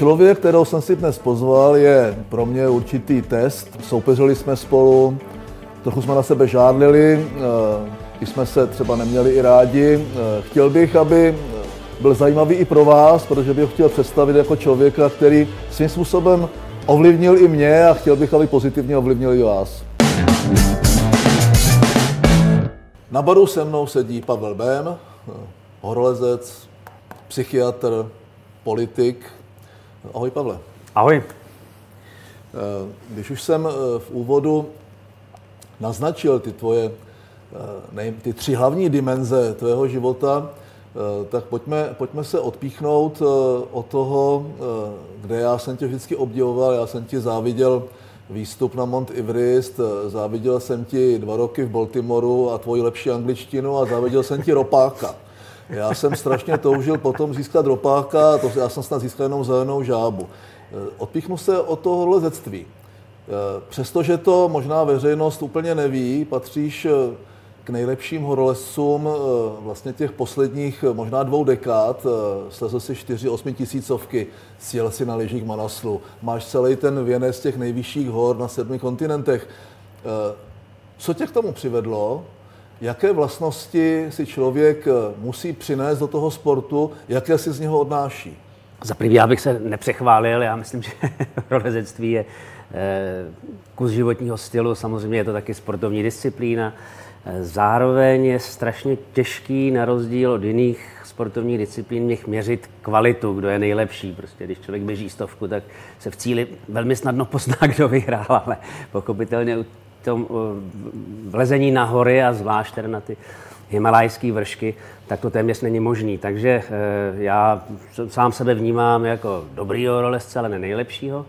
Člověk, kterého jsem si dnes pozval, je pro mě určitý test. Soupeřili jsme spolu, trochu jsme na sebe žádlili, když jsme se třeba neměli i rádi. Chtěl bych, aby byl zajímavý i pro vás, protože bych ho chtěl představit jako člověka, který svým způsobem ovlivnil i mě a chtěl bych, aby pozitivně ovlivnil i vás. Na baru se mnou sedí Pavel Bém, horolezec, psychiatr, politik. Ahoj Pavle. Ahoj. Když už jsem v úvodu naznačil ty tvoje, ty tři hlavní dimenze tvého života, Eh, tak pojďme, pojďme se odpíchnout eh, od toho, eh, kde já jsem tě vždycky obdivoval, já jsem ti záviděl výstup na Mont Everest, záviděl jsem ti dva roky v Baltimoru a tvoji lepší angličtinu a záviděl jsem ti ropáka. Já jsem strašně toužil potom získat ropáka, to já jsem snad získal jenom zelenou žábu. Odpíchnu se od toho lezectví. Přestože to možná veřejnost úplně neví, patříš k nejlepším horolezcům eh, vlastně těch posledních eh, možná dvou dekád. Eh, slezl si čtyři osmi tisícovky, sjel si na lyžích Manaslu. Máš celý ten věnec těch nejvyšších hor na sedmi kontinentech. Co tě k tomu přivedlo? Jaké vlastnosti si člověk musí přinést do toho sportu? Jaké si z něho odnáší? Za první, já bych se nepřechválil. Já myslím, že horolezectví je kus životního stylu. Samozřejmě je to taky sportovní disciplína. Zároveň je strašně těžký, na rozdíl od jiných sportovních disciplín, měch měřit kvalitu, kdo je nejlepší. Prostě když člověk běží stovku, tak se v cíli velmi snadno pozná, kdo vyhrál, ale pochopitelně u tom vlezení na hory a zvlášť teda na ty himalajské vršky, tak to téměř není možný. Takže eh, já sám sebe vnímám jako dobrýho horolezce, ale ne nejlepšího.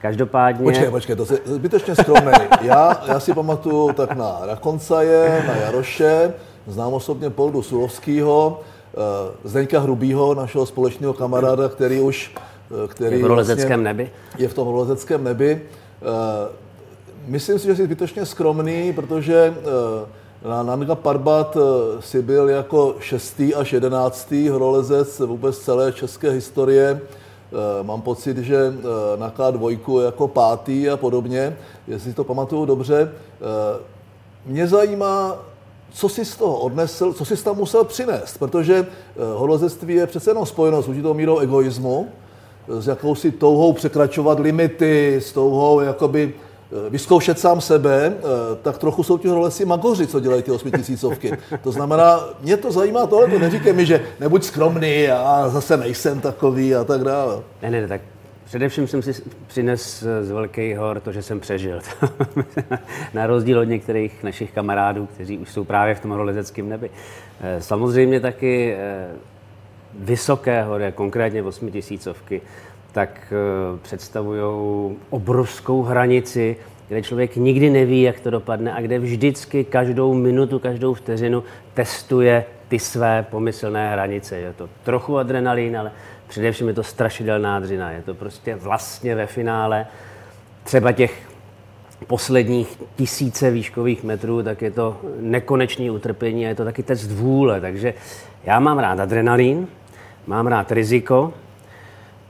Každopádně... Počkej, počkej, to je zbytečně skromný. Já, já si pamatuju tak na Rakoncaje, na Jaroše, znám osobně Poldu Sulovského, eh, Zdeňka Hrubýho, našeho společného kamaráda, který už... Eh, který je v horolezeckém vlastně nebi. Je v tom horolezeckém nebi. Eh, myslím si, že jsi zbytečně skromný, protože na Nanga Parbat si byl jako šestý až jedenáctý horolezec vůbec celé české historie Eh, mám pocit, že eh, na K2 jako pátý a podobně, jestli to pamatuju dobře. Eh, mě zajímá, co jsi z toho odnesl, co jsi tam musel přinést, protože holozectví je přece jenom spojeno s určitou mírou egoismu, s jakousi touhou překračovat limity, s touhou jakoby Eh, vyzkoušet sám sebe, eh, tak trochu jsou ti horolezci magoři, co dělají ty osmitisícovky. To znamená, mě to zajímá tohle, to neříkej mi, že nebuď skromný a zase nejsem takový a tak dále. Ne, ne, tak Především jsem si přines z Velkých hor to, že jsem přežil. Na rozdíl od některých našich kamarádů, kteří už jsou právě v tom horolezeckém nebi. Eh, samozřejmě taky vysoké hory, konkrétně osmitisícovky, tak eh, představují obrovskou hranici, kde člověk nikdy neví, jak to dopadne a kde vždycky každou minutu, každou vteřinu testuje ty své pomyslné hranice. Je to trochu adrenalin, ale především je to strašidelná dřina. Je to prostě vlastně ve finále třeba těch posledních tisíce výškových metrů, tak je to nekonečný utrpení a je to taky test vůle. Takže já mám rád adrenalin, mám rád riziko,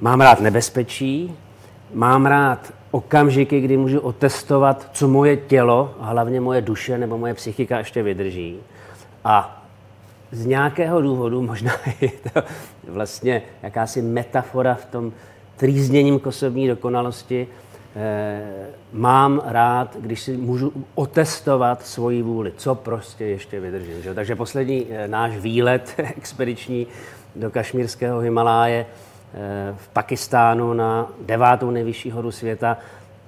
Mám rád nebezpečí, mám rád okamžiky, kdy můžu otestovat, co moje tělo, a hlavně moje duše nebo moje psychika ještě vydrží. A z nějakého důvodu, možná je to vlastně jakási metafora v tom trýzněním k dokonalosti, eh, mám rád, když si můžu otestovat svoji vůli, co prostě ještě vydržím. Že? Takže poslední eh, náš výlet expediční do kašmírského Himaláje v Pakistánu na devátou nejvyšší horu světa.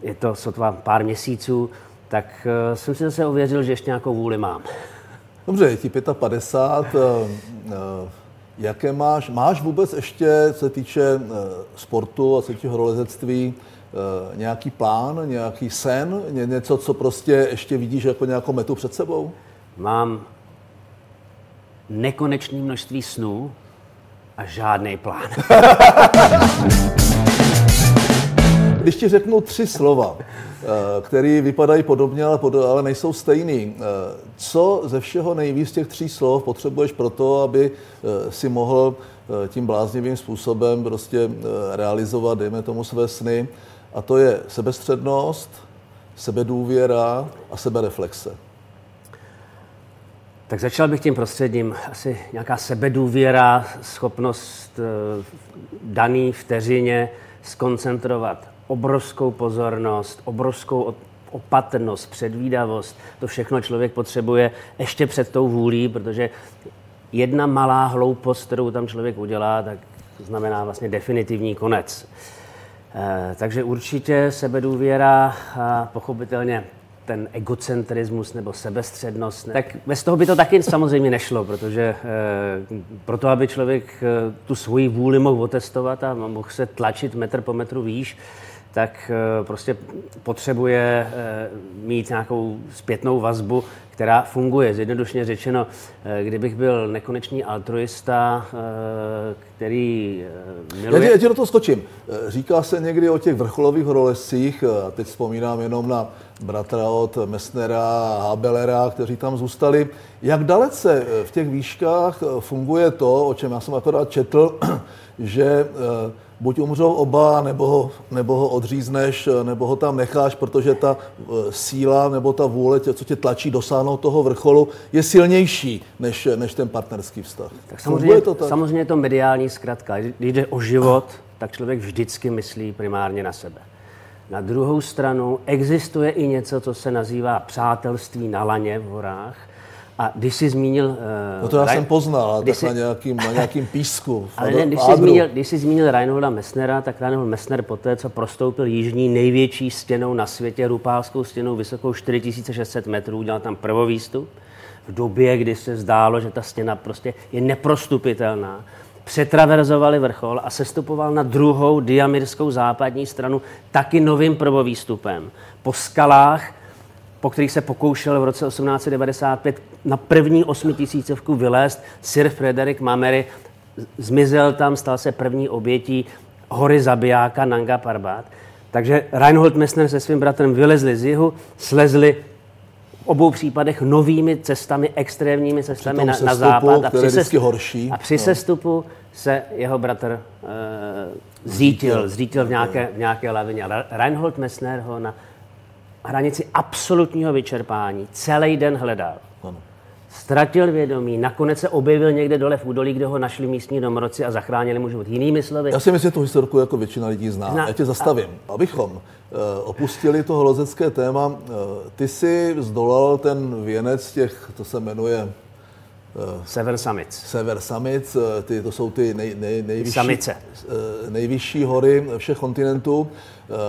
Je to sotva pár měsíců, tak eh, jsem si zase ověřil, že ještě nějakou vůli mám. Dobře, je ti 55. Eh, jaké máš? Máš vůbec ještě, co se týče sportu a co se týče horolezectví, nějaký plán, nějaký sen, něco, co prostě ještě vidíš jako nějakou metu před sebou? Mám nekonečné množství snů, a žádný plán. Když ti řeknu tři slova, eh, který vypadají podobně, ale, pod, ale nejsou stejný. Co ze všeho nejvíc těch tří slov potřebuješ pro to, aby si mohl tím bláznivým způsobem prostě realizovat, dejme tomu, své sny? A to je sebestřednost, sebedůvěra a sebereflexe. Tak začal bych tím prostředím. Asi nějaká sebedůvěra, schopnost eh, daný vteřině skoncentrovat obrovskou pozornost, obrovskou opatrnost, předvídavost. To všechno člověk potřebuje ještě před tou vůlí, protože jedna malá hloupost, kterou tam člověk udělá, tak znamená vlastně definitivní konec. Eh, takže určitě sebedůvěra a pochopitelně ten egocentrismus nebo sebestřednost. Ne? Tak bez toho by to taky samozřejmě nešlo, protože e, proto, aby člověk e, tu svoji vůli mohl otestovat a mohl se tlačit metr po metru výš, tak e, prostě potřebuje e, mít nějakou zpětnou vazbu, která funguje. Zjednodušně řečeno, e, kdybych byl nekonečný altruista, který miluje... Já ti, do toho skočím. Říká se někdy o těch vrcholových horolezcích, a teď vzpomínám jenom na bratra od Messnera a Habelera, kteří tam zůstali. Jak dalece v těch výškách funguje to, o čem já jsem akorát četl, že eh, buď umřou oba, nebo ho, nebo ho odřízneš, nebo ho tam necháš, protože ta eh, síla nebo ta vůle, tě, co tě tlačí dosáhnout toho vrcholu, je silnější než, než ten partnerský vztah. Tak samozřejmě, to tak? samozřejmě je to mediální zkratka. Když jde o život, tak člověk vždycky myslí primárně na sebe. Na druhou stranu existuje i něco, co se nazývá přátelství na laně v horách. A když jsi zmínil... Uh, no to já Rein... jsem poznal, tak jsi... na, nějakým, na nějakým písku. Ale ne, když, jsi zmínil, když jsi zmínil Reinholda Messnera, tak Reinhold Messner poté, co prostoupil jižní největší stěnou na světě, Rupálskou stěnou vysokou 4600 metrů, udělal tam prvovýstup, v době, kdy se zdálo, že ta stěna prostě je neprostupitelná, přetraverzovali vrchol a sestupoval na druhou diamirskou západní stranu taky novým prvovýstupem. Po skalách, po kterých se pokoušel v roce 1895 na první osmitisícovku vylézt Sir Frederick Mamery, zmizel tam, stal se první obětí hory zabijáka Nanga Parbat. Takže Reinhold Messner se svým bratrem vylezli z jihu, slezli v obou případech novými cestami, extrémními cestami na, na západ. A při, sest, horší. a při no. sestupu se jeho bratr uh, zítil, zítil v nějaké, v nějaké lavině. Reinhold Messner ho na hranici absolutního vyčerpání celý den hledal. Ano. Ztratil vědomí, nakonec se objevil někde dole v údolí, kde ho našli místní domorodci a zachránili mu život. Jinými slovy. Já si myslím, že tu historku jako většina lidí zná. zná. Já tě zastavím. A... Abychom uh, opustili to holozecké téma, uh, ty si zdolal ten věnec těch, to se jmenuje Eh, Sever Summits. Sever Summits, eh, ty, to jsou ty nej, nej, nejvyšší, Samice. Eh, nejvyšší hory všech kontinentů.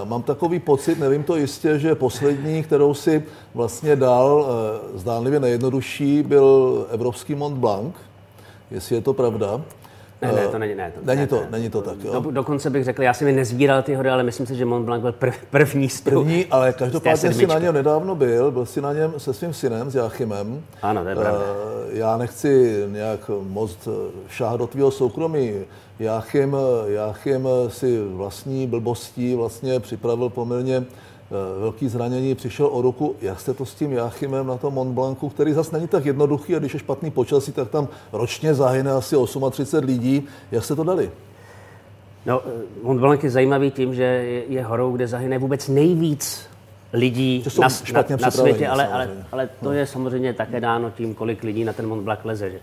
Mám takový pocit, nevím to jistě, že poslední, kterou si vlastně dal, zdánlivě nejjednodušší, byl Evropský Mont Blanc, jestli je to pravda. Ne, ne, to není, ne, to, není, ne, to, ne, není to tak, jo? Do, dokonce bych řekl, já jsem mi nezbíral ty hory, ale myslím si, že Mont Blanc byl prv, první z První, ale každopádně si na něm nedávno byl, byl si na něm se svým synem, s Jáchymem. Ano, to je pravda. Já nechci nějak moc šáhat do tvého soukromí. Jáchym, Jáchym si vlastní blbostí vlastně připravil poměrně Eh, velký zranění, přišel o ruku. Jak jste to s tím Jáchymem na tom Mont Blancu, který zase není tak jednoduchý a když je špatný počasí, tak tam ročně zahyne asi 38 lidí. Jak jste to dali? No, eh, Mont Blanc je zajímavý tím, že je horou, kde zahyne vůbec nejvíc lidí na, na, na světě, ale, ale, ale to no. je samozřejmě také dáno tím, kolik lidí na ten Mont Blanc leze. Že?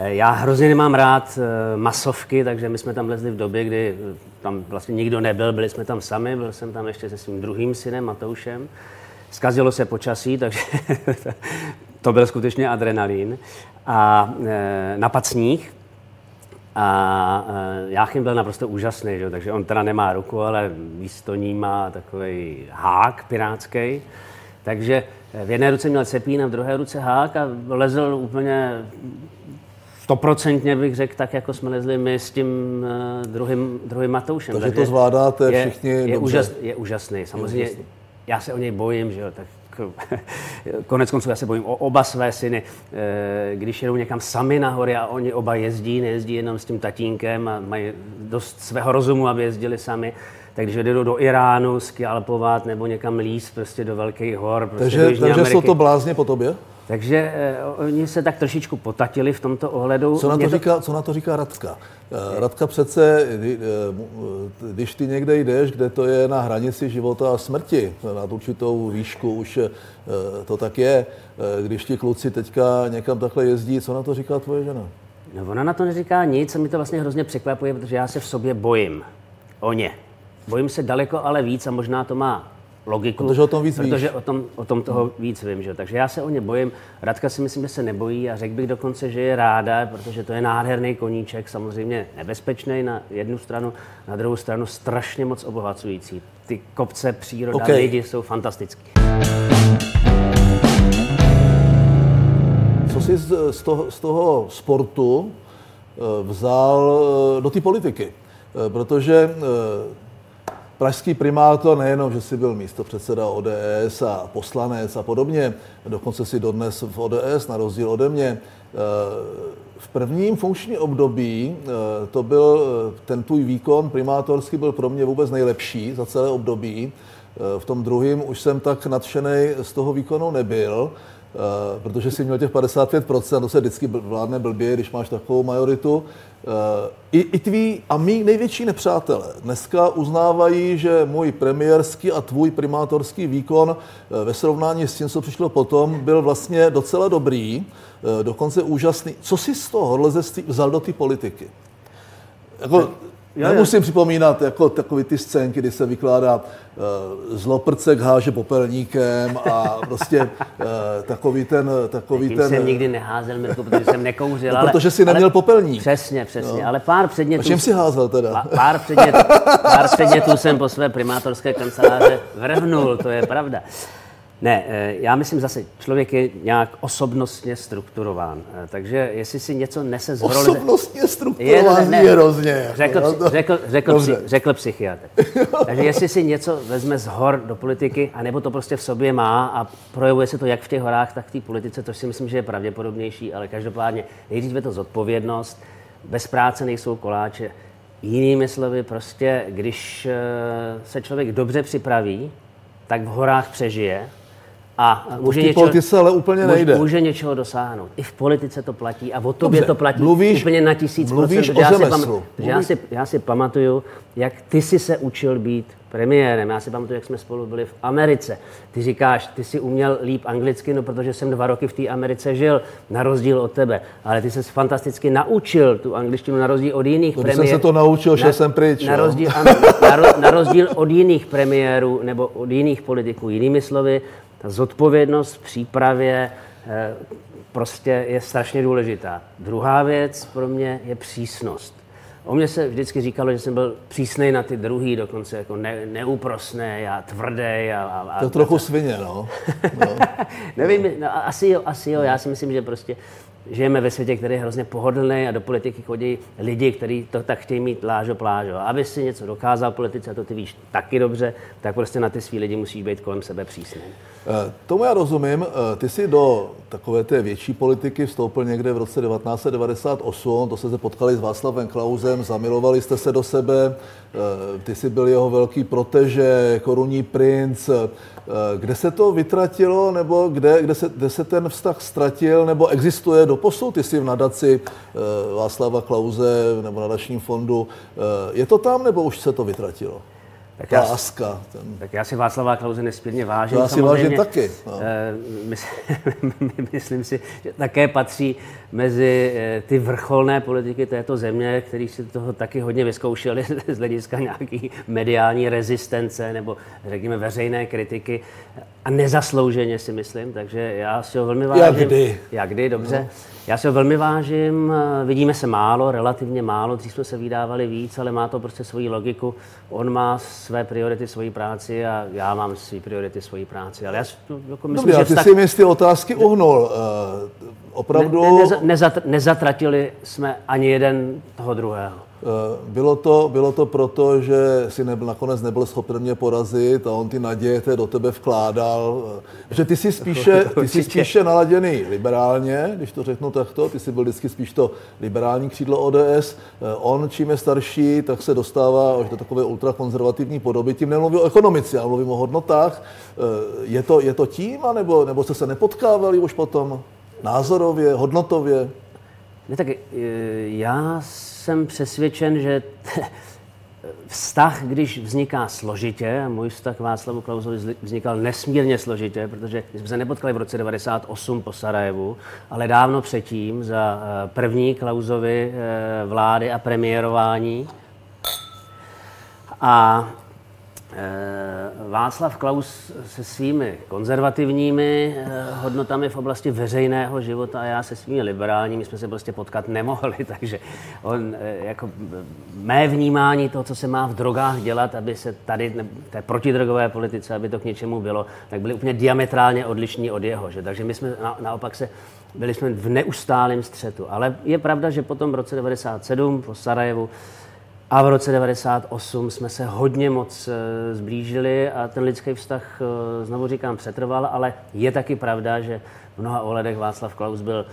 Eh, já hrozně nemám rád eh, masovky, takže my jsme tam lezli v době, kdy eh, tam vlastně nikdo nebyl, byli jsme tam sami, byl jsem tam ještě se svým druhým synem Matoušem. Skazilo se počasí, takže to byl skutečně adrenalin. A napad sníh, a Jáchym byl naprosto úžasný, že? takže on teda nemá ruku, ale místo ní má takový hák pirátský. Takže v jedné ruce měl cepín a v druhé ruce hák a lezl úplně stoprocentně bych řekl, tak jako jsme lezli my s tím uh, druhým, druhým Matoušem. Takže, Takže to zvládáte je, všichni je, dobře. Úžas, je úžasný. Samozřejmě je úžasný. já se o něj bojím, že jo, tak konec konců já se bojím o oba své syny. Eh, když jedou někam sami nahoře a oni oba jezdí, nejezdí jenom s tím tatínkem a mají dost svého rozumu, aby jezdili sami, tak když jedou do Iránu skialpovat nebo někam líst prostě do velkých hor. Prostě takže do takže Ameriky. jsou to blázně po tobě? Takže uh, oni se tak trošičku potatili v tomto ohledu. Co na to, to... Říká, co na to říká Radka? Uh, Radka přece, uh, když ty někde jdeš, kde to je na hranici života a smrti, na určitou výšku už to tak je, když ti kluci teďka někam takhle jezdí, co na to říká tvoje žena? No ona na to neříká nic a mi to vlastně hrozně překvapuje, protože já se v sobě bojím o ně. Bojím se daleko ale víc a možná to má logiku. Protože o tom víc Protože víš. o tom, o tom toho víc vím. Že? Takže já se o ně bojím. Radka si myslím, že se nebojí a řekl bych dokonce, že je ráda, protože to je nádherný koníček, samozřejmě nebezpečný na jednu stranu, na druhou stranu strašně moc obohacující. Ty kopce, příroda, okay. lidi jsou fantastický. Co jsi z toho, z toho sportu eh, vzal eh, do té politiky? Eh, protože pražský primátor nejenom, že jsi byl místo předseda ODS a poslanec a podobně, dokonce si dodnes v ODS, na rozdíl ode mě. V prvním funkčním období to byl, ten tvůj výkon primátorský byl pro mě vůbec nejlepší za celé období. V tom druhém už jsem tak nadšený z toho výkonu nebyl. Uh, protože si měl těch 55%, to se vždycky vládne blbě, když máš takovou majoritu. Uh, i, I tví a mý největší nepřátelé dneska uznávají, že můj premiérský a tvůj primátorský výkon uh, ve srovnání s tím, co přišlo potom, byl vlastně docela dobrý, dokonce úžasný. Co si z toho lezeství vzal do té politiky? Jako, já Nemusím připomínat jako takový ty scénky, kdy se vykládá uh, zloprcek háže popelníkem a prostě uh, takový ten... Takový Tím ten, jsem nikdy neházel, Mirko, protože jsem nekouřil. No, ale, protože jsi neměl ale, popelník. Přesně, přesně. No. Ale pár předmětů... A čím jsi házel teda? Pár předmětů, pár předmětů jsem po své primátorské kanceláře vrhnul, to je pravda. Ne, eh, já myslím zase, člověk je nějak osobnostně strukturován. Eh, takže jestli si něco nese z horolezeckého... Osobnostně strukturován je, hrozně. Řekl, no, řekl, řekl, psy, řekl psychiatr. Takže jestli si něco vezme z hor do politiky, anebo to prostě v sobě má a projevuje se to jak v těch horách, tak v té politice, to si myslím, že je pravděpodobnější, ale každopádně nejdřív je to zodpovědnost, bez práce nejsou koláče. Jinými slovy, prostě, když eh, se člověk dobře připraví, tak v horách přežije, a může něčeho, politice ale úplně nejde. Může, něčeho dosáhnout. I v politice to platí a o tobě Dobře, to platí mluvíš, úplně na tisíc mluvíš procent. O já, si pamatuju, já, si, já si pamatuju, jak ty jsi se učil být premiérem. Já si pamatuju, jak jsme spolu byli v Americe. Ty říkáš, ty si uměl líp anglicky, no protože jsem dva roky v té Americe žil, na rozdíl od tebe. Ale ty jsi fantasticky naučil tu angličtinu na rozdíl od jiných to premiérů. jsem se to naučil, že jsem pryč. Na rozdíl, ano, na, na rozdíl od jiných premiérů nebo od jiných politiků. Jinými slovy, ta zodpovědnost v přípravě eh, prostě je strašně důležitá. Druhá věc pro mě je přísnost. O mě se vždycky říkalo, že jsem byl přísný na ty druhý, dokonce jako ne, neúprosný a tvrdý. A, a, a to trochu svině, no. no. Nevím, no, asi jo, asi jo. Já si myslím, že prostě žijeme ve světě, který je hrozně pohodlný a do politiky chodí lidi, kteří to tak chtějí mít lážo plážo. Aby si něco dokázal politice, a to ty víš taky dobře, tak prostě na ty svý lidi musí být kolem sebe přísný. Eh, tomu já rozumím. Eh, ty jsi do takové té větší politiky vstoupil někde v roce 1998, to jste se potkali s Václavem Klausem, zamilovali jste se do sebe, eh, ty jsi byl jeho velký proteže, korunní princ. Kde se to vytratilo, nebo kde, kde, se, kde se ten vztah ztratil, nebo existuje do posud? Ty jsi v nadaci Václava Klauze nebo nadačním fondu. Je to tam, nebo už se to vytratilo? Tak já, láska. Ten... Tak já si Václava Klauze nesmírně vážím. Já si vážím taky. No. myslím si, že také patří mezi eh, ty vrcholné politiky této země, který si toho taky hodně vyzkoušeli z hlediska nějaký mediální rezistence nebo řekněme veřejné kritiky a nezaslouženě si myslím, takže já si ho velmi vážím. Jak kdy? Jak kdy, dobře. No. Já si ho velmi vážím, vidíme se málo, relativně málo, dřív jsme se vydávali víc, ale má to prostě svoji logiku. On má své priority, svoji práci a já mám své priority, svoji práci. Ale já jako myslím, Dobře, že ty tak... si mi z ty otázky uhnul. Uh, opravdu... Ne, ne, nezat, nezatratili jsme ani jeden toho druhého. Eh, bylo to, bylo to proto, že si nebyl, nakonec nebyl schopen mě porazit a on ty naděje do tebe vkládal. Eh, že ty jsi spíše, ty jsi spíše naladěný liberálně, když to řeknu takto, ty jsi byl vždycky spíš to liberální křídlo ODS. Eh, on, čím je starší, tak se dostává až do takové ultrakonzervativní podoby. Tím nemluvím o ekonomice, já mluvím o hodnotách. Je to, je to tím, anebo, nebo jste se nepotkávali už potom názorově, hodnotově? Ne, tak já jsem přesvědčen, že vztah, když vzniká složitě, a můj vztah k Václavu Klausovi vznikal nesmírně složitě, protože jsme se nepotkali v roce 98 po Sarajevu, ale dávno předtím za eh, první Klausovy eh, vlády a premiérování. A Václav Klaus se svými konzervativními eh, hodnotami v oblasti veřejného života a já se svými liberálními jsme se prostě potkat nemohli, takže on, eh, jako mé vnímání toho, co se má v drogách dělat, aby se tady, té protidrogové politice, aby to k něčemu bylo, tak byly úplně diametrálně odlišní od jeho. Že? Takže my jsme na, naopak se byli jsme v neustálém střetu. Ale je pravda, že potom v roce 97 po Sarajevu a v roce 98 jsme se hodně moc eh, zblížili a ten lidský vztah, eh, znovu říkám, přetrval, ale je taky pravda, že v mnoha ohledech Václav Klaus byl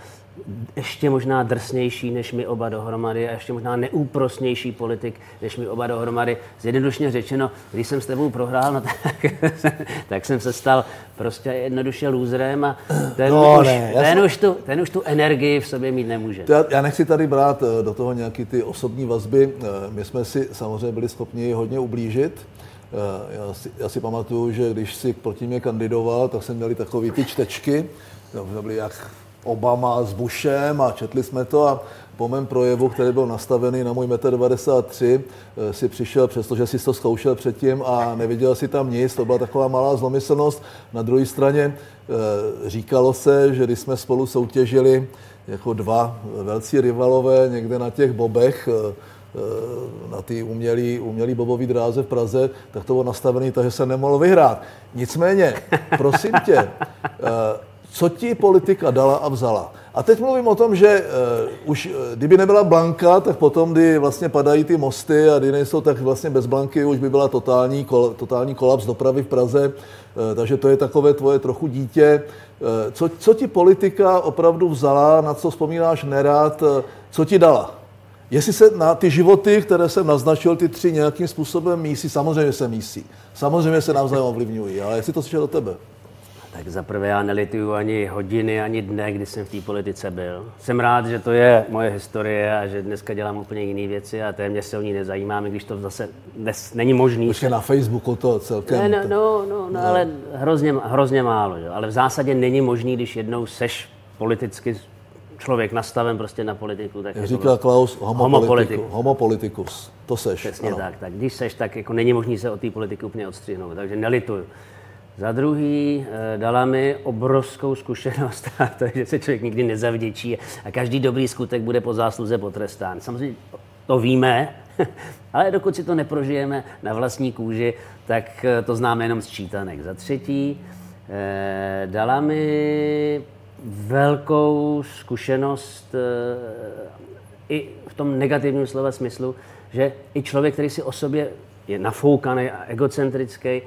ještě možná drsnější než my oba dohromady a ještě možná neúprosnější politik než my oba dohromady. Zjednodušně řečeno, když jsem s tebou prohrál, no tak, tak jsem se stal prostě jednoduše lůzrem a ten, no, už, ne, ten, jsem... už tu, ten už tu energii v sobě mít nemůže. Já, já nechci tady brát eh, do toho nějaký ty osobní vazby. Eh, my jsme si samozřejmě byli schopni hodně ublížit. Eh, já si, já si pamatuju, že když si proti mě kandidoval, tak jsem měli takové ty čtečky, to byly jak Obama s Bushem a četli jsme to a po mém projevu, který byl nastavený na můj 1,93 m, eh, si přišel, přestože si to zkoušel předtím a neviděl si tam nic, to byla taková malá zlomyslnost. Na druhé straně eh, říkalo se, že když jsme spolu soutěžili jako dva velcí rivalové někde na těch bobech, eh, na ty umělý, umělý bobový dráze v Praze, tak to bylo nastavené tak, že se nemohlo vyhrát. Nicméně, prosím tě, co ti politika dala a vzala. A teď mluvím o tom, že uh, už uh, kdyby nebyla Blanka, tak potom, kdy vlastně padají ty mosty a kdy nejsou, tak vlastně bez Blanky už by byla totální, kol, totální kolaps dopravy v Praze. Uh, takže to je takové tvoje trochu dítě. Uh, co, co ti politika opravdu vzala, na co vzpomínáš nerad, uh, co ti dala? Jestli se na ty životy, které jsem naznačil, ty tři nějakým způsobem mísí, samozřejmě se mísí. Samozřejmě se navzájem ovlivňují, ale jestli to slyšel do tebe? Tak zaprvé já nelituju ani hodiny, ani dne, kdy jsem v té politice byl. Jsem rád, že to je moje historie a že dneska dělám úplně jiné věci a téměř se o ní nezajímám, když to zase dnes není možný. Už je na Facebooku to celkem. Ne, no, no, no, no, no. ale hrozně, hrozně málo. Že? Ale v zásadě není možný, když jednou seš politicky člověk nastaven prostě na politiku. Tak Jak říká Klaus, homopolitikus. homopolitikus. To seš. Přesně ano. tak, tak. Když seš, tak jako není možný se od té politiky úplně odstřihnout. Takže nelituju. Za druhý eh, dala mi obrovskou zkušenost, a to je, že se člověk nikdy nezavděčí a každý dobrý skutek bude po zásluze potrestán. Samozřejmě to víme, ale dokud si to neprožijeme na vlastní kůži, tak eh, to známe jenom z čítanek. Za třetí eh, dala mi velkou zkušenost i v tom negativním slova smyslu, že i člověk, který si o sobě je nafoukaný a egocentrický,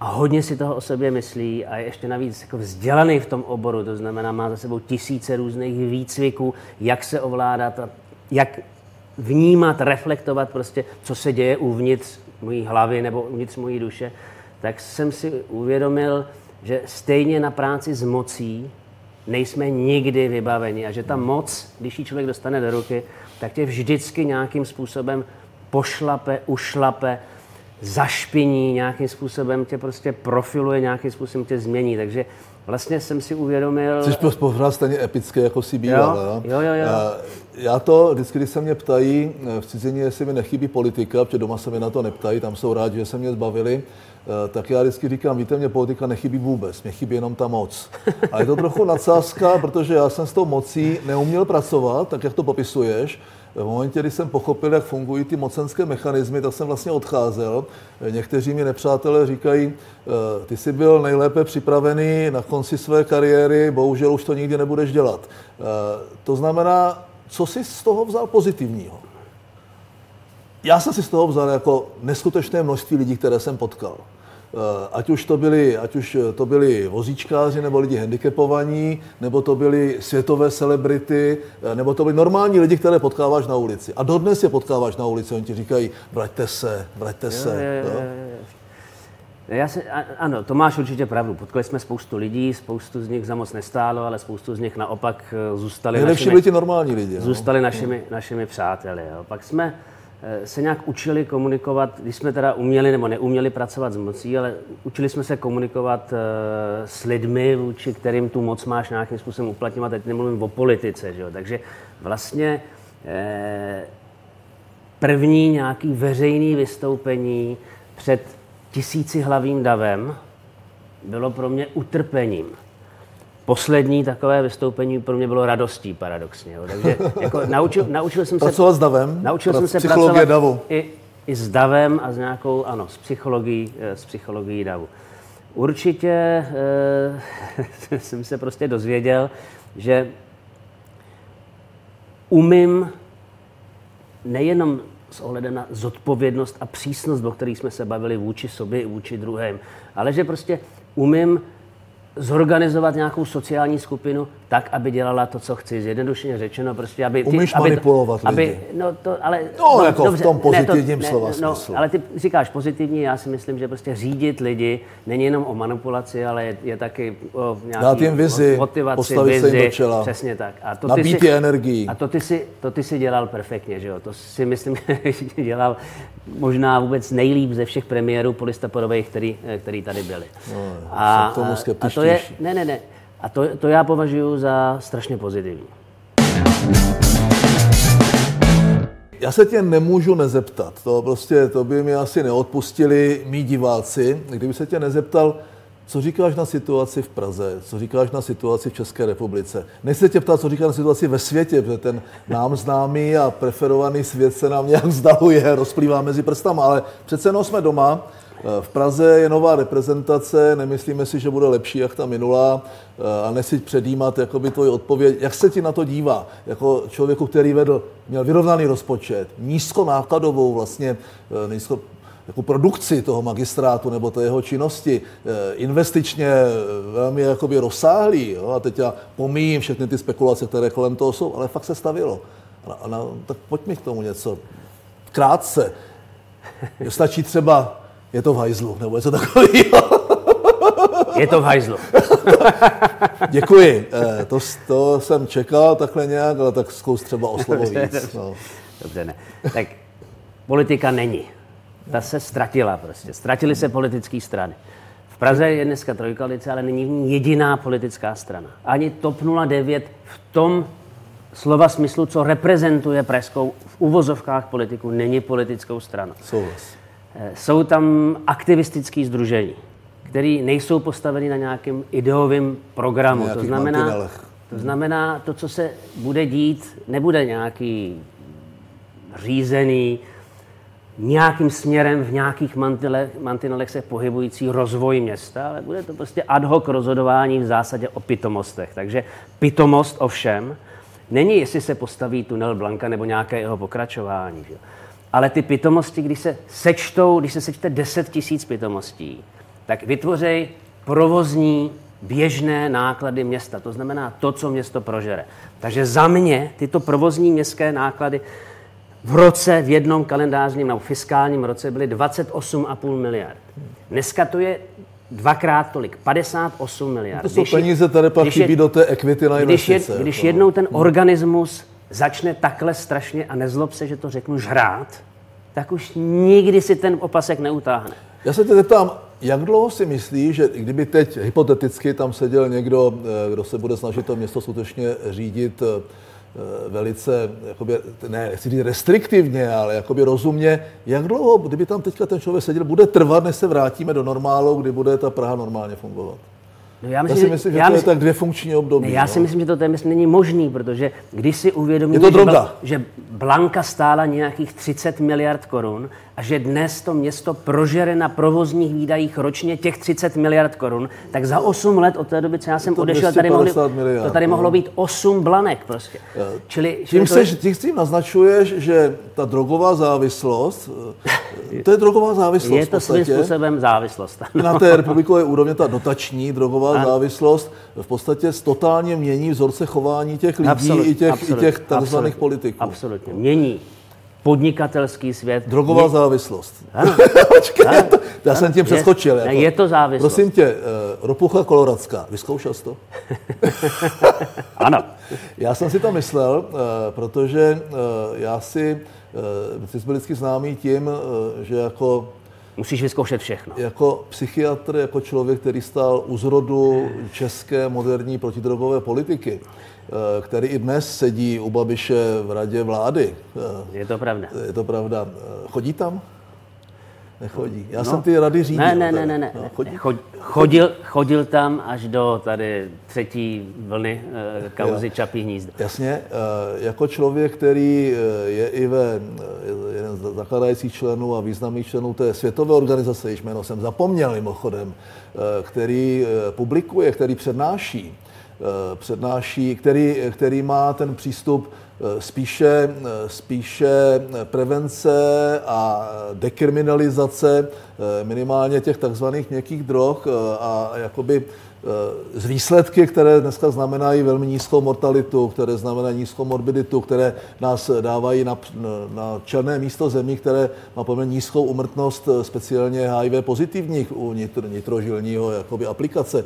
a hodně si toho o sobě myslí a je ještě navíc jako vzdělaný v tom oboru, to znamená, má za sebou tisíce různých výcviků, jak se ovládat a jak vnímat, reflektovat prostě, co se děje uvnitř mojí hlavy nebo uvnitř mojí duše, tak jsem si uvědomil, že stejně na práci s mocí nejsme nikdy vybaveni a že ta moc, když ji člověk dostane do ruky, tak tě vždycky nějakým způsobem pošlape, ušlape, zašpiní, nějakým způsobem tě prostě profiluje, nějakým způsobem tě změní. Takže vlastně jsem si uvědomil... Jsi prostě pořád stejně epické, jako si býval. Jo, jo, jo. jo. Já to, vždycky, když se mě ptají eh, v cizině, jestli mi nechybí politika, protože doma se mi na to neptají, tam jsou rádi, že se mě zbavili, tak já vždycky říkám, víte, mě politika nechybí vůbec, mě chybí jenom ta moc. A je to trochu nadsázka, protože já jsem s tou mocí neuměl pracovat, tak jak to popisuješ, v momentě, kdy jsem pochopil, jak fungují ty mocenské mechanismy, tak jsem vlastně odcházel. Někteří mi nepřátelé říkají, eh, ty jsi byl nejlépe připravený na konci své kariéry, bohužel už to nikdy nebudeš dělat. Eh, to znamená, co jsi z toho vzal pozitivního? Já jsem si z toho vzal jako neskutečné množství lidí, které jsem potkal. Eh, ať už to byli, ať už to byli vozíčkáři nebo lidi handicapovaní, nebo to byli světové celebrity, eh, nebo to byli normální lidi, které potkáváš na ulici. A dodnes je potkáváš na ulici, oni ti říkají, vraťte se, vraťte se. Jo, jo, jo, jo. Já se, ano, to máš určitě pravdu. Potkali jsme spoustu lidí, spoustu z nich za moc nestálo, ale spoustu z nich naopak eh, zůstali Nejlepší našimi, byli ti normální lidi. Zůstali no. našimi, našimi přáteli. Jo. Pak jsme Eh, se nějak učili komunikovat, když jsme teda uměli nebo neuměli pracovat s mocí, ale učili jsme se komunikovat eh, s lidmi, vůči kterým tu moc máš nějakým způsobem uplatňovat. Teď nemluvím o politice, že jo? takže vlastně eh, první nějaký veřejný vystoupení před tisíci hlavým davem bylo pro mě utrpením poslední takové vystoupení pro mě bylo radostí, paradoxně. Jo. Takže jako naučil, naučil jsem se... Pracovat s davem? Naučil jsem se pracovat davu. I, i s davem a s nějakou, ano, s psychologií, eh, s psychologií davu. Určitě e, jsem se prostě dozvěděl, že umím nejenom s ohledem na zodpovědnost a přísnost, o kterých jsme se bavili vůči sobě i vůči druhým, ale že prostě umím zorganizovat nějakou sociální skupinu tak, aby dělala to, co chci. Zjednodušeně řečeno, prostě, aby... Ty, Umíš aby, manipulovat aby, lidi. No, to, ale, no, no jako dobře, v tom pozitivním ne, to, slova ne, no, smyslu. Ale ty říkáš pozitivní, já si myslím, že prostě řídit lidi není jenom o manipulaci, ale je, je taky o nějaký Dát jim vizi, motivaci, postavit vizi, se jim do čela. Přesně tak. A to Nabít ty si, energii. A to ty, si, to ty si dělal perfektně, že jo? To si myslím, že dělal možná vůbec nejlíp ze všech premiérů polistopadových, který, který tady byli. No, a, tomu a, a to je, ne, ne, ne. A to, to já považuji za strašně pozitivní. Já se tě nemůžu nezeptat, to prostě, to by mi asi neodpustili mý diváci, kdyby se tě nezeptal, co říkáš na situaci v Praze, co říkáš na situaci v České republice. Nechci tě ptát, co říkáš na situaci ve světě, protože ten nám známý a preferovaný svět se nám nějak vzdaluje, rozplývá mezi prstama, ale přece jenom jsme doma v Praze je nová reprezentace, nemyslíme si, že bude lepší, jak ta minulá, eh, a nesi předjímat jakoby tvoji odpověď. Jak se ti na to dívá? Jako člověku, který vedl, měl vyrovnaný rozpočet, nízkonákladovou vlastně, eh, nízko, jako produkci toho magistrátu nebo té jeho činnosti investičně velmi jakoby rozsáhlý. Jo? A teď já pomíjím všechny ty spekulace, které kolem toho jsou, ale fakt se stavilo. A, a, tak pojď mi k tomu něco. Krátce. Stačí třeba je to v hajzlu, nebo něco takového. Je to v hajzlu. Děkuji. Eh, to, to jsem čekal takhle nějak, ale tak zkus třeba o slovo víc. No. Dobře, ne. Tak politika není. Ta se ztratila prostě. Ztratily se politické strany. V Praze je dneska trojkoalice, ale není jediná politická strana. Ani TOP 09 v tom slova smyslu, co reprezentuje pražskou v uvozovkách politiku, není politickou stranou. Souhlas. Eh, jsou tam aktivistické združení, které nejsou postaveny na nějakém ideovém programu. To znamená, to znamená, to, co se bude dít, nebude nějaký řízený, nějakým směrem v nějakých mantinelech se pohybující rozvoj města, ale bude to prostě ad hoc rozhodování v zásadě o pitomostech. Takže pitomost ovšem není, jestli se postaví tunel Blanka nebo nějaké jeho pokračování. Že? Ale ty pitomosti, když se sečtou, když se sečte 10 tisíc pitomostí, tak vytvořej provozní běžné náklady města. To znamená to, co město prožere. Takže za mě tyto provozní městské náklady v roce, v jednom kalendářním nebo fiskálním roce byly 28,5 miliard. Dneska to je dvakrát tolik, 58 miliard. To jsou když peníze, které pak chybí do té equity na investice. Když, je, když jednou ten organismus začne takhle strašně, a nezlob se, že to řeknu, žrát, tak už nikdy si ten opasek neutáhne. Já se tě zeptám, jak dlouho si myslíš, že kdyby teď hypoteticky tam seděl někdo, eh, kdo se bude snažit to město skutečně řídit, eh, velice, jakoby, ne, nechci říct restriktivně, ale jakoby rozumně, jak dlouho, kdyby tam teďka ten člověk seděl, bude trvat, než se vrátíme do normálu, kdy bude ta Praha normálně fungovat? No já, myslím, já si myslím, že já to myslím, je tak dvě funkční období. Ne, já no. si myslím, že to téměř není možný, protože když si uvědomíme, že, že Blanka stála nějakých 30 miliard korun a že dnes to město prožere na provozních výdajích ročně těch 30 miliard korun, tak za 8 let od té doby, co já jsem odešel, tady mohli, miliard, to tady no. mohlo být 8 blanek prostě. Čili, tím, čili se, tím, tím naznačuješ, že ta drogová závislost, to je drogová závislost Je to svým způsobem závislost. Na té republikové úrovně ta dotační drogová a... závislost v podstatě totálně mění vzorce chování těch lidí absolut, i těch, absolut, i těch takzvaných politiků. Absolutně, mění podnikatelský svět. Drogová je... závislost. Počkej, ano, to, já ano, jsem tím přeskočil. Je, jako. je to závislost. Prosím tě, uh, ropucha koloradská, vyzkoušel jsi to? ano. Já jsem si to myslel, uh, protože uh, já si, uh, ty jsi byl vždycky známý tím, uh, že jako Musíš vyzkoušet všechno. Jako psychiatr, jako člověk, který stál u zrodu české moderní protidrogové politiky, Eh, který i dnes sedí u Babiše v radě vlády. Je to pravda. Je to pravda. Eh, chodí tam? Nechodí. Já no, jsem ty rady řídil. Ne, ne, ne, ne. ne. No, chodí? Chodil, chodil tam až do tady třetí vlny e, kauzy Čapí hnízdo. Jasně. E, jako člověk, který je i ve jeden z zakladajících členů a významných členů té světové organizace, již jméno jsem zapomněl mimochodem, e, který publikuje, který přednáší, Eh, přednáší, který, který má ten přístup eh, spíše, eh, spíše prevence a dekriminalizace minimálně těch takzvaných měkkých drog a jakoby z výsledky, které dneska znamenají velmi nízkou mortalitu, které znamenají nízkou morbiditu, které nás dávají na, na černé místo zemí, které má poměrně nízkou umrtnost, speciálně HIV pozitivních u nitro, nitrožilního jakoby aplikace.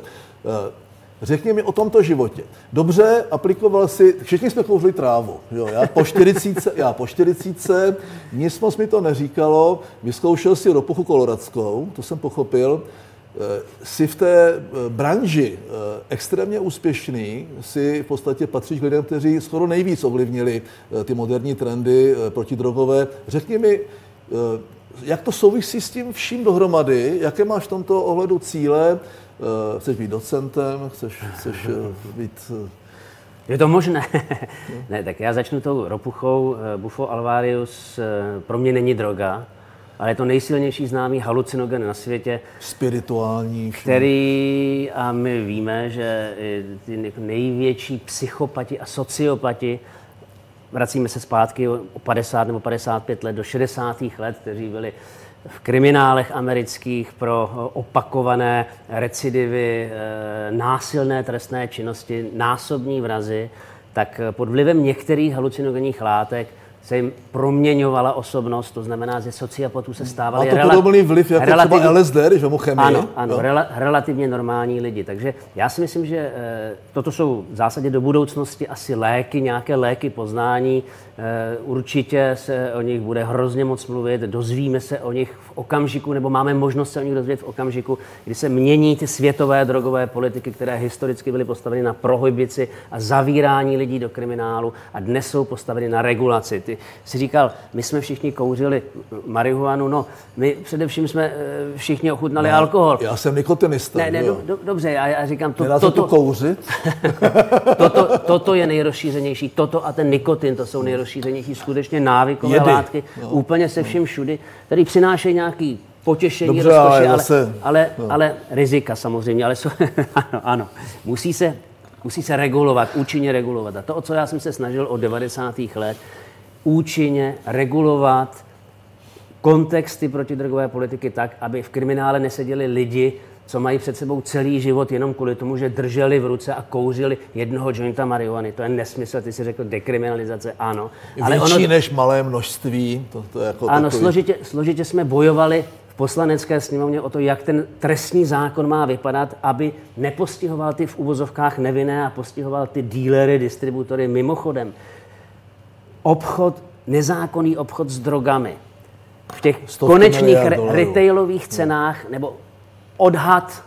Řekni mi o tomto životě. Dobře, aplikoval si, všichni jsme kouřili trávu. Jo, já po 40, já po 40, nic moc mi to neříkalo, vyzkoušel si ropuchu koloradskou, to jsem pochopil, eh, si v té eh, branži eh, extrémně úspěšný, si v podstatě patříš k lidem, kteří skoro nejvíc ovlivnili ty moderní trendy protidrogové. Řekni mi, jak to souvisí s tím vším dohromady, jaké máš v tomto ohledu cíle, chceš být docentem, chceš, chceš uh, být... Uh... Je to možné. ne, tak já začnu tou ropuchou. Bufo alvarius pro mě není droga, ale je to nejsilnější známý halucinogen na světě. Spirituální. Který, a my víme, že ty největší psychopati a sociopati, vracíme se zpátky o 50 nebo 55 let do 60. let, kteří byli v kriminálech amerických pro opakované recidivy, eh, násilné trestné činnosti, násobní vrazy, tak pod vlivem některých halucinogenních látek se jim proměňovala osobnost, to znamená, že sociopatů se stávali... A to podobný vliv jako relativně, třeba LSD, že mu chemie. Ano, ano rela, relativně normální lidi. Takže já si myslím, že e, toto jsou v zásadě do budoucnosti asi léky, nějaké léky poznání. E, určitě se o nich bude hrozně moc mluvit, dozvíme se o nich v okamžiku, nebo máme možnost se o nich dozvědět v okamžiku, kdy se mění ty světové drogové politiky, které historicky byly postaveny na prohybici a zavírání lidí do kriminálu a dnes jsou postaveny na regulaci. Ty si říkal, my jsme všichni kouřili marihuanu, no, my především jsme eh, všichni ochutnali no, alkohol. Já jsem nikotinista. Ne, ne, do, do, dobře, já, já říkám, to, toto, to kouřit? toto, toto je nejrozšířenější, toto a ten nikotin, to jsou nejrozšířenější skutečně návykové Jedy. látky, no. úplně se vším všudy, který přinášejí nějaký potěšení, Dobře, rozkoši, ale, zase, ale, no. ale rizika samozřejmě, ale jsou, ano, ano, musí se, musí se regulovat, účinně regulovat. A to, o co já jsem se snažil od 90. let, účinně regulovat kontexty protidrogové politiky tak, aby v kriminále neseděli lidi, co mají před sebou celý život jenom kvůli tomu, že drželi v ruce a kouřili jednoho jointa marihuany. To je nesmysl, ty si řekl dekriminalizace, ano. Ale Větší ono... než malé množství. To, to je jako ano, takový... složitě, složitě jsme bojovali v poslanecké sněmovně o to, jak ten trestní zákon má vypadat, aby nepostihoval ty v uvozovkách nevinné a postihoval ty dílery, distributory. Mimochodem, obchod, nezákonný obchod s drogami v těch konečných re- retailových cenách nebo odhad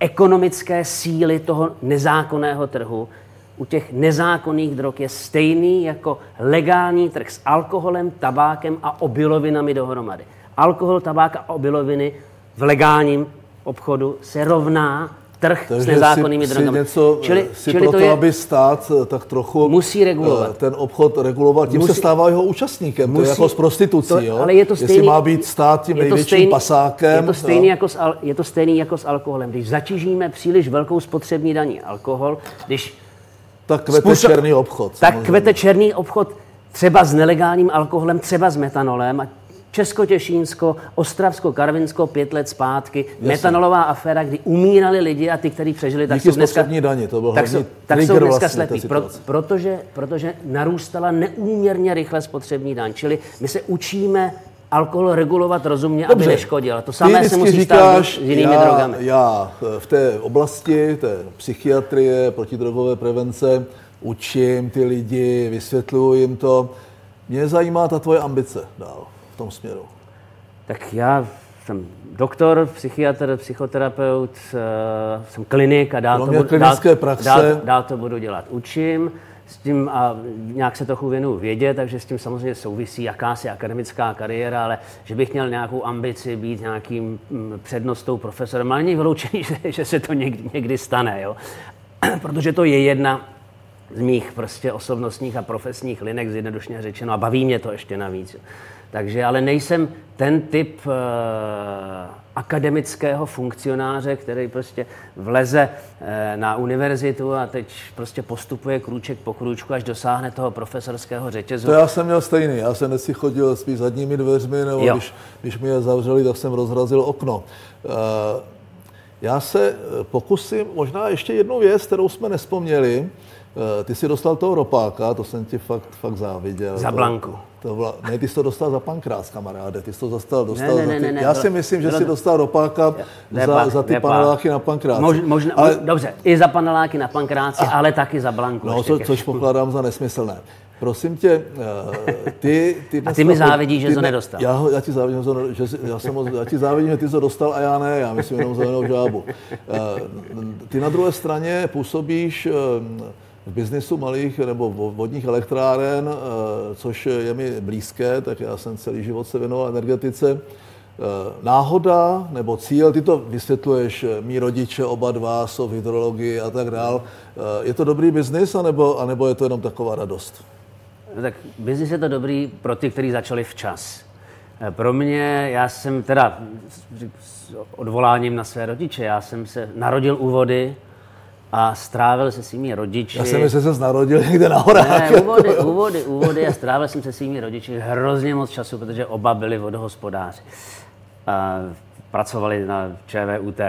ekonomické síly toho nezákonného trhu u těch nezákonných drog je stejný jako legální trh s alkoholem, tabákem a obilovinami dohromady. Alkohol, tabák a obiloviny v legálním obchodu se rovná trh Takže s nezákonnými si, drogami. Si něco, čili, si čili proto, to je, aby stát eh, tak trochu musí regulovat. Eh, ten obchod regulovat, tím musí, se stává jeho účastníkem. Musí, to je jako s prostitucí. To, jo? Ale je to stejný, Jestli má být stát tím největším stejný, pasákem. Je to, stejný jako s, je to stejný jako s alkoholem. Když zatížíme příliš velkou spotřební daní alkohol, když tak kvete způsob, černý obchod. Tak samozřejmě. kvete černý obchod třeba s nelegálním alkoholem, třeba s metanolem a Česko-Těšínsko, Ostravsko-Karvinsko pět let zpátky, Jasně. metanolová aféra, kdy umírali lidi a ty, kteří přežili, tak Díky jsou dneska, daně, to byl tak jsou, tak jsou dneska vlastně slepí, pro, protože, protože narůstala neúměrně rychle spotřební daň. Čili my se učíme alkohol regulovat rozumně, Dobře. aby neškodil. To samé se musí říkáš, stát s jinými já, drogami. Já v té oblasti, té psychiatrie, protidrogové prevence, učím ty lidi, vysvětluji jim to. Mě zajímá ta tvoje ambice dál tom směru? Tak já jsem doktor, psychiatr, psychoterapeut, eh, jsem klinik a dál, to budu, dál, praxe. Dál, dál to budu dělat. Učím s tím a nějak se trochu věnu vědě, takže s tím samozřejmě souvisí jakási akademická kariéra, ale že bych měl nějakou ambici být nějakým mm, přednostou profesorem, ale není vyloučený, že, že se to někdy, někdy stane, jo? protože to je jedna z mých prostě osobnostních a profesních linek, zjednodušně řečeno, a baví mě to ještě navíc. Takže ale nejsem ten typ uh, akademického funkcionáře, který prostě vleze uh, na univerzitu a teď prostě postupuje krůček po krůčku, až dosáhne toho profesorského řetězu. To já jsem měl stejný. Já jsem si chodil spíš zadními dveřmi, nebo když, když mi je zavřeli, tak jsem rozrazil okno. Uh, já se pokusím možná ještě jednu věc, kterou jsme nespomněli. Ty jsi dostal toho ropáka, to jsem ti fakt, fakt záviděl. Za blanku. To byla, ne, ty jsi to dostal za pankrás, kamaráde. Ty jsi to dostal, dostal ne, ne, ne, za ty, ne, Já si myslím, že jsi dostal ropáka za, za ty paneláky na pankráci. Mož, možná, ale, dobře, i za paneláky na pankráci, a, ale taky za blanku. No, co, což pokládám za nesmyslné. Prosím tě, eh, ty... ty a ty mi závidíš, že ty, to nedostal. Já, já ti závidím, že, že já, jsem, já ti závidím, že ty to dostal a já ne, já myslím jenom zelenou žábu. Eh, ty na druhé straně působíš eh, v biznesu malých nebo vodních elektráren, eh, což je mi blízké, tak já jsem celý život se věnoval energetice. Eh, náhoda nebo cíl, ty to vysvětluješ, eh, mý rodiče oba dva jsou v hydrologii a tak dál. Je to dobrý biznis, anebo, anebo je to jenom taková radost? No tak biznis je to dobrý pro ty, kteří začali včas. Pro mě, já jsem teda s odvoláním na své rodiče, já jsem se narodil u vody, a strávil se svými rodiči. Já jsem myslel, že se narodil někde na horách. Ne, úvody, úvody, úvody a strávil jsem se svými rodiči hrozně moc času, protože oba byli vodohospodáři. A pracovali na ČVUT,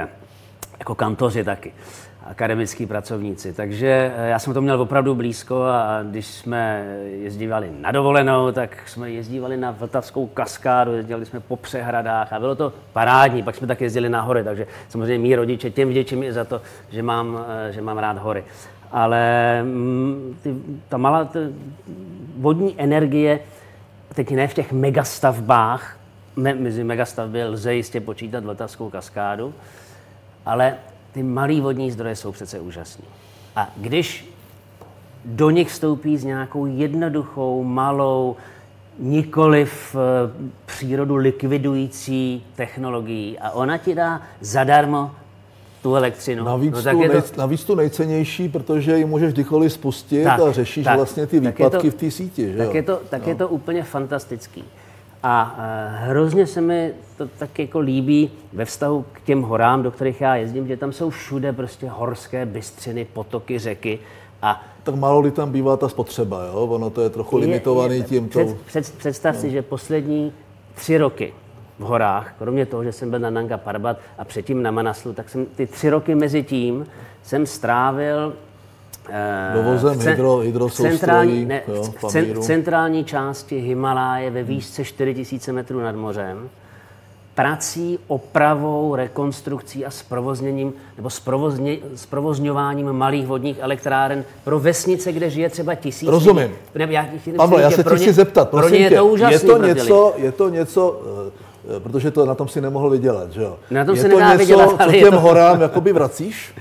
jako kantoři taky akademický pracovníci. Takže eh, já jsem to měl opravdu blízko a když jsme jezdívali na dovolenou, tak jsme jezdívali na Vltavskou kaskádu, jezdili jsme po přehradách a bylo to parádní. Pak jsme tak jezdili na hory, takže samozřejmě mý rodiče těm vděčím i za to, že mám, eh, že mám rád hory. Ale mm, ty, ta malá ta vodní energie, teď ne v těch megastavbách, me, mezi megastavby lze jistě počítat Vltavskou kaskádu, ale ty malé vodní zdroje jsou přece úžasné. A když do nich vstoupí s nějakou jednoduchou, malou, nikoliv eh, přírodu likvidující technologií a ona ti dá zadarmo tu elektřinu. Navíc, no, tak tu, je to... nej, navíc tu nejcennější, protože ji můžeš kdykoliv spustit tak, a řešíš tak, vlastně ty výpadky to, v té síti. Že tak jo? je to, tak no. je to úplně fantastický. A uh, hrozně se mi to tak jako líbí ve vztahu k těm horám, do kterých já jezdím, že tam jsou všude prostě horské bystřiny, potoky, řeky. A tak málo kdy tam bývá ta spotřeba, jo? Ono to je trochu je, limitovaný je, tím. Před, před, představ no. si, že poslední tři roky v horách, kromě toho, že jsem byl na Nanga Parbat a předtím na Manaslu, tak jsem ty tři roky mezi tím jsem strávil Eh, Dovozem hydro, hydro centrální, ne, jo, v, v centrální části Himaláje ve výšce 4000 metrů nad mořem prací, opravou, rekonstrukcí a zprovozněním nebo zprovozně, zprovozňováním malých vodních elektráren pro vesnice, kde žije třeba tisíc Rozumím. Ne, já, já se tě chci zeptat, pro ně je to úžasný, je to něco, je to něco protože to na tom si nemohl vydělat, že jo? Na tom je se to něco, vydělat, co těm to... horám jakoby vracíš?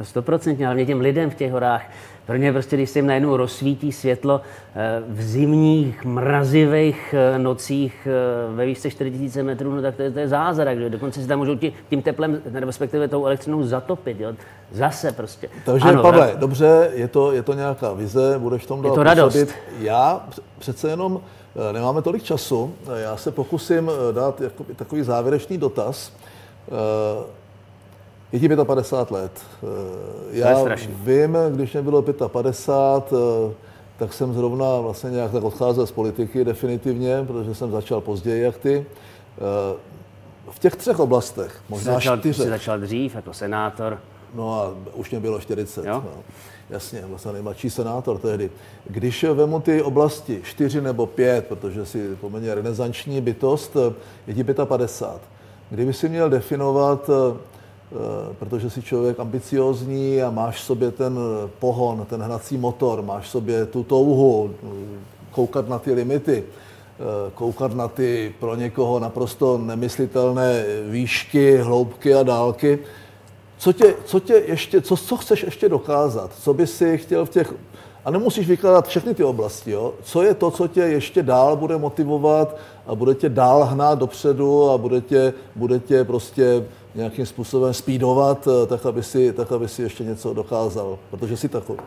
No stoprocentně, ale těm lidem v těch horách Pro ně prostě, když se jim najednou rozsvítí světlo eh, v zimních, mrazivých eh, nocích eh, ve výšce 4000 metrů, no tak to je, to je zázrak. Že? Dokonce si tam můžou tím teplem, respektive tou elektřinou zatopit. Jo? Zase prostě. Takže ano, Pavle, rad... dobře, je to, je to nějaká vize, budeš v tom dál Je to radost. Já přece jenom nemáme tolik času. Já se pokusím dát jako takový závěrečný dotaz. Je ti 55 let. Eh, já vím, když mě bylo 55, eh, tak jsem zrovna vlastně nějak tak odcházel z politiky definitivně, protože jsem začal později jak ty. Eh, v těch třech oblastech, možná začal, čtyřech. Jsi začal dřív jako senátor. No a už mě bylo 40. Jo? No. Jasně, vlastně nejmladší senátor tehdy. Když vemu ty oblasti čtyři nebo pět, protože si poměrně renesanční bytost, je ti 55. Kdyby si měl definovat protože jsi člověk ambiciózní a máš v sobě ten pohon, ten hnací motor, máš v sobě tu touhu eh, koukat na ty limity, eh, koukat na ty pro někoho naprosto nemyslitelné výšky, hloubky a dálky. Co, tě, co, tě ještě, co, co chceš ještě dokázat? Co by si chtěl v těch... A nemusíš vykládat všechny ty oblasti. Jo? Co je to, co tě ještě dál bude motivovat a bude tě dál hnát dopředu a bude tě, bude tě prostě nějakým způsobem speedovat, eh, tak aby, si, tak aby si ještě něco dokázal, protože si takový.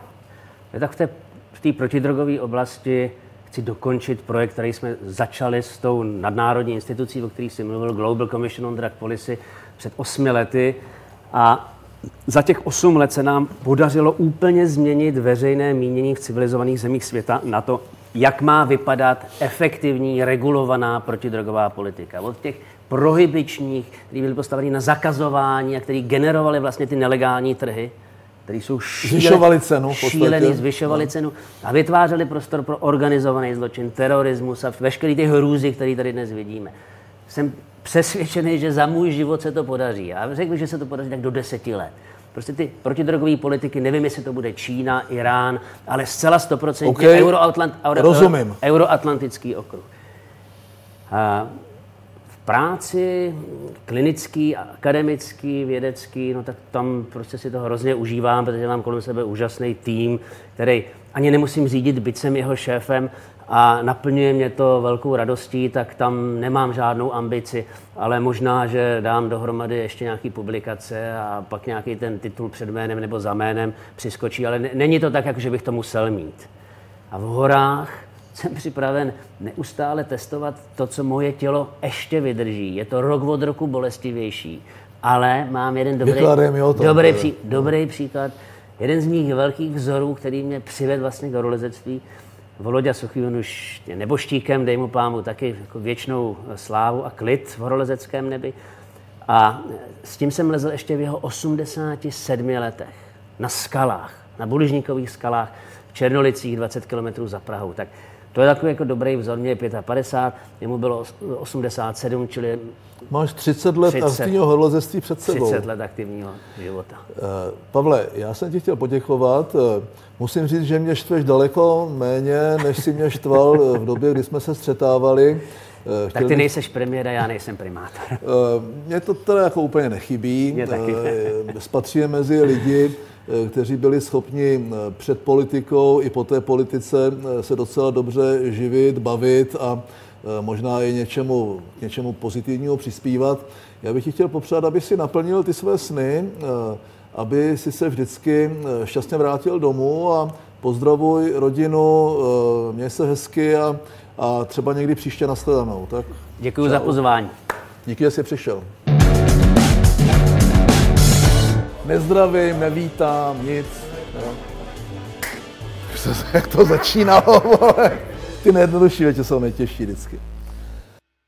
Je tak v té, v té protidrogové oblasti chci dokončit projekt, který jsme začali s tou nadnárodní institucí, o který jsi mluvil, Global Commission on Drug Policy, před osmi lety. A za těch osm let se nám podařilo úplně změnit veřejné mínění v civilizovaných zemích světa na to, jak má vypadat efektivní, regulovaná protidrogová politika. Od těch prohybičních, které byly postaveny na zakazování a které generovaly vlastně ty nelegální trhy, které jsou šíle, zvyšovali cenu, šílený, zvyšovali no. cenu a vytvářeli prostor pro organizovaný zločin, terorismus a veškeré ty hrůzy, které tady dnes vidíme. Jsem přesvědčený, že za můj život se to podaří. A řekl bych, že se to podaří tak do deseti let. Prostě ty protidrogové politiky, nevím, jestli to bude Čína, Irán, ale zcela stoprocentně okay. Euroatlant, euro, euroatlantický okruh. A práci, klinický, akademický, vědecký, no tak tam prostě si to hrozně užívám, protože mám kolem sebe úžasný tým, který ani nemusím řídit, byť jsem jeho šéfem a naplňuje mě to velkou radostí, tak tam nemám žádnou ambici, ale možná, že dám dohromady ještě nějaký publikace a pak nějaký ten titul před jménem nebo za jménem přiskočí, ale není to tak, jako že bych to musel mít. A v horách jsem připraven neustále testovat to, co moje tělo ještě vydrží. Je to rok od roku bolestivější, ale mám jeden dobrý, tom, dobrý, pří, dobrý příklad. Jeden z mých velkých vzorů, který mě přivedl vlastně k horolezectví, Volodya Suchy, on už je neboštíkem, dej mu pámu taky jako věčnou slávu a klid v horolezeckém nebi. A s tím jsem lezl ještě v jeho 87 letech na skalách, na buližníkových skalách v Černolicích 20 km za Prahou. Tak to je takový jako dobrý vzor, mě je 55, jemu bylo 87, čili... Máš 30 let 30, aktivního horolezectví před sebou. 30 let aktivního života. Uh, Pavle, já jsem ti chtěl poděkovat. Eh, musím říct, že mě štveš daleko méně, než si mě štval v době, kdy jsme se střetávali. Eh, chtěl tak ty nejseš premiér a já nejsem primátor. Mně to teda jako úplně nechybí. Mě taky. Spatříme mezi lidi, Eh, kteří byli schopni eh, před politikou i po té politice eh, se docela dobře živit, bavit a možná i něčemu, k něčemu pozitivnímu přispívat. Já bych ti chtěl popřát, aby si naplnil ty své sny, aby si se vždycky šťastně vrátil domů a pozdravuj rodinu, měj se hezky a, a třeba někdy příště nashledanou. Tak Děkuji za pozvání. Díky, že jsi přišel nezdravím, nevítám, nic. Jo. Jak to začínalo, vole. Ty nejjednodušší věci jsou nejtěžší vždycky.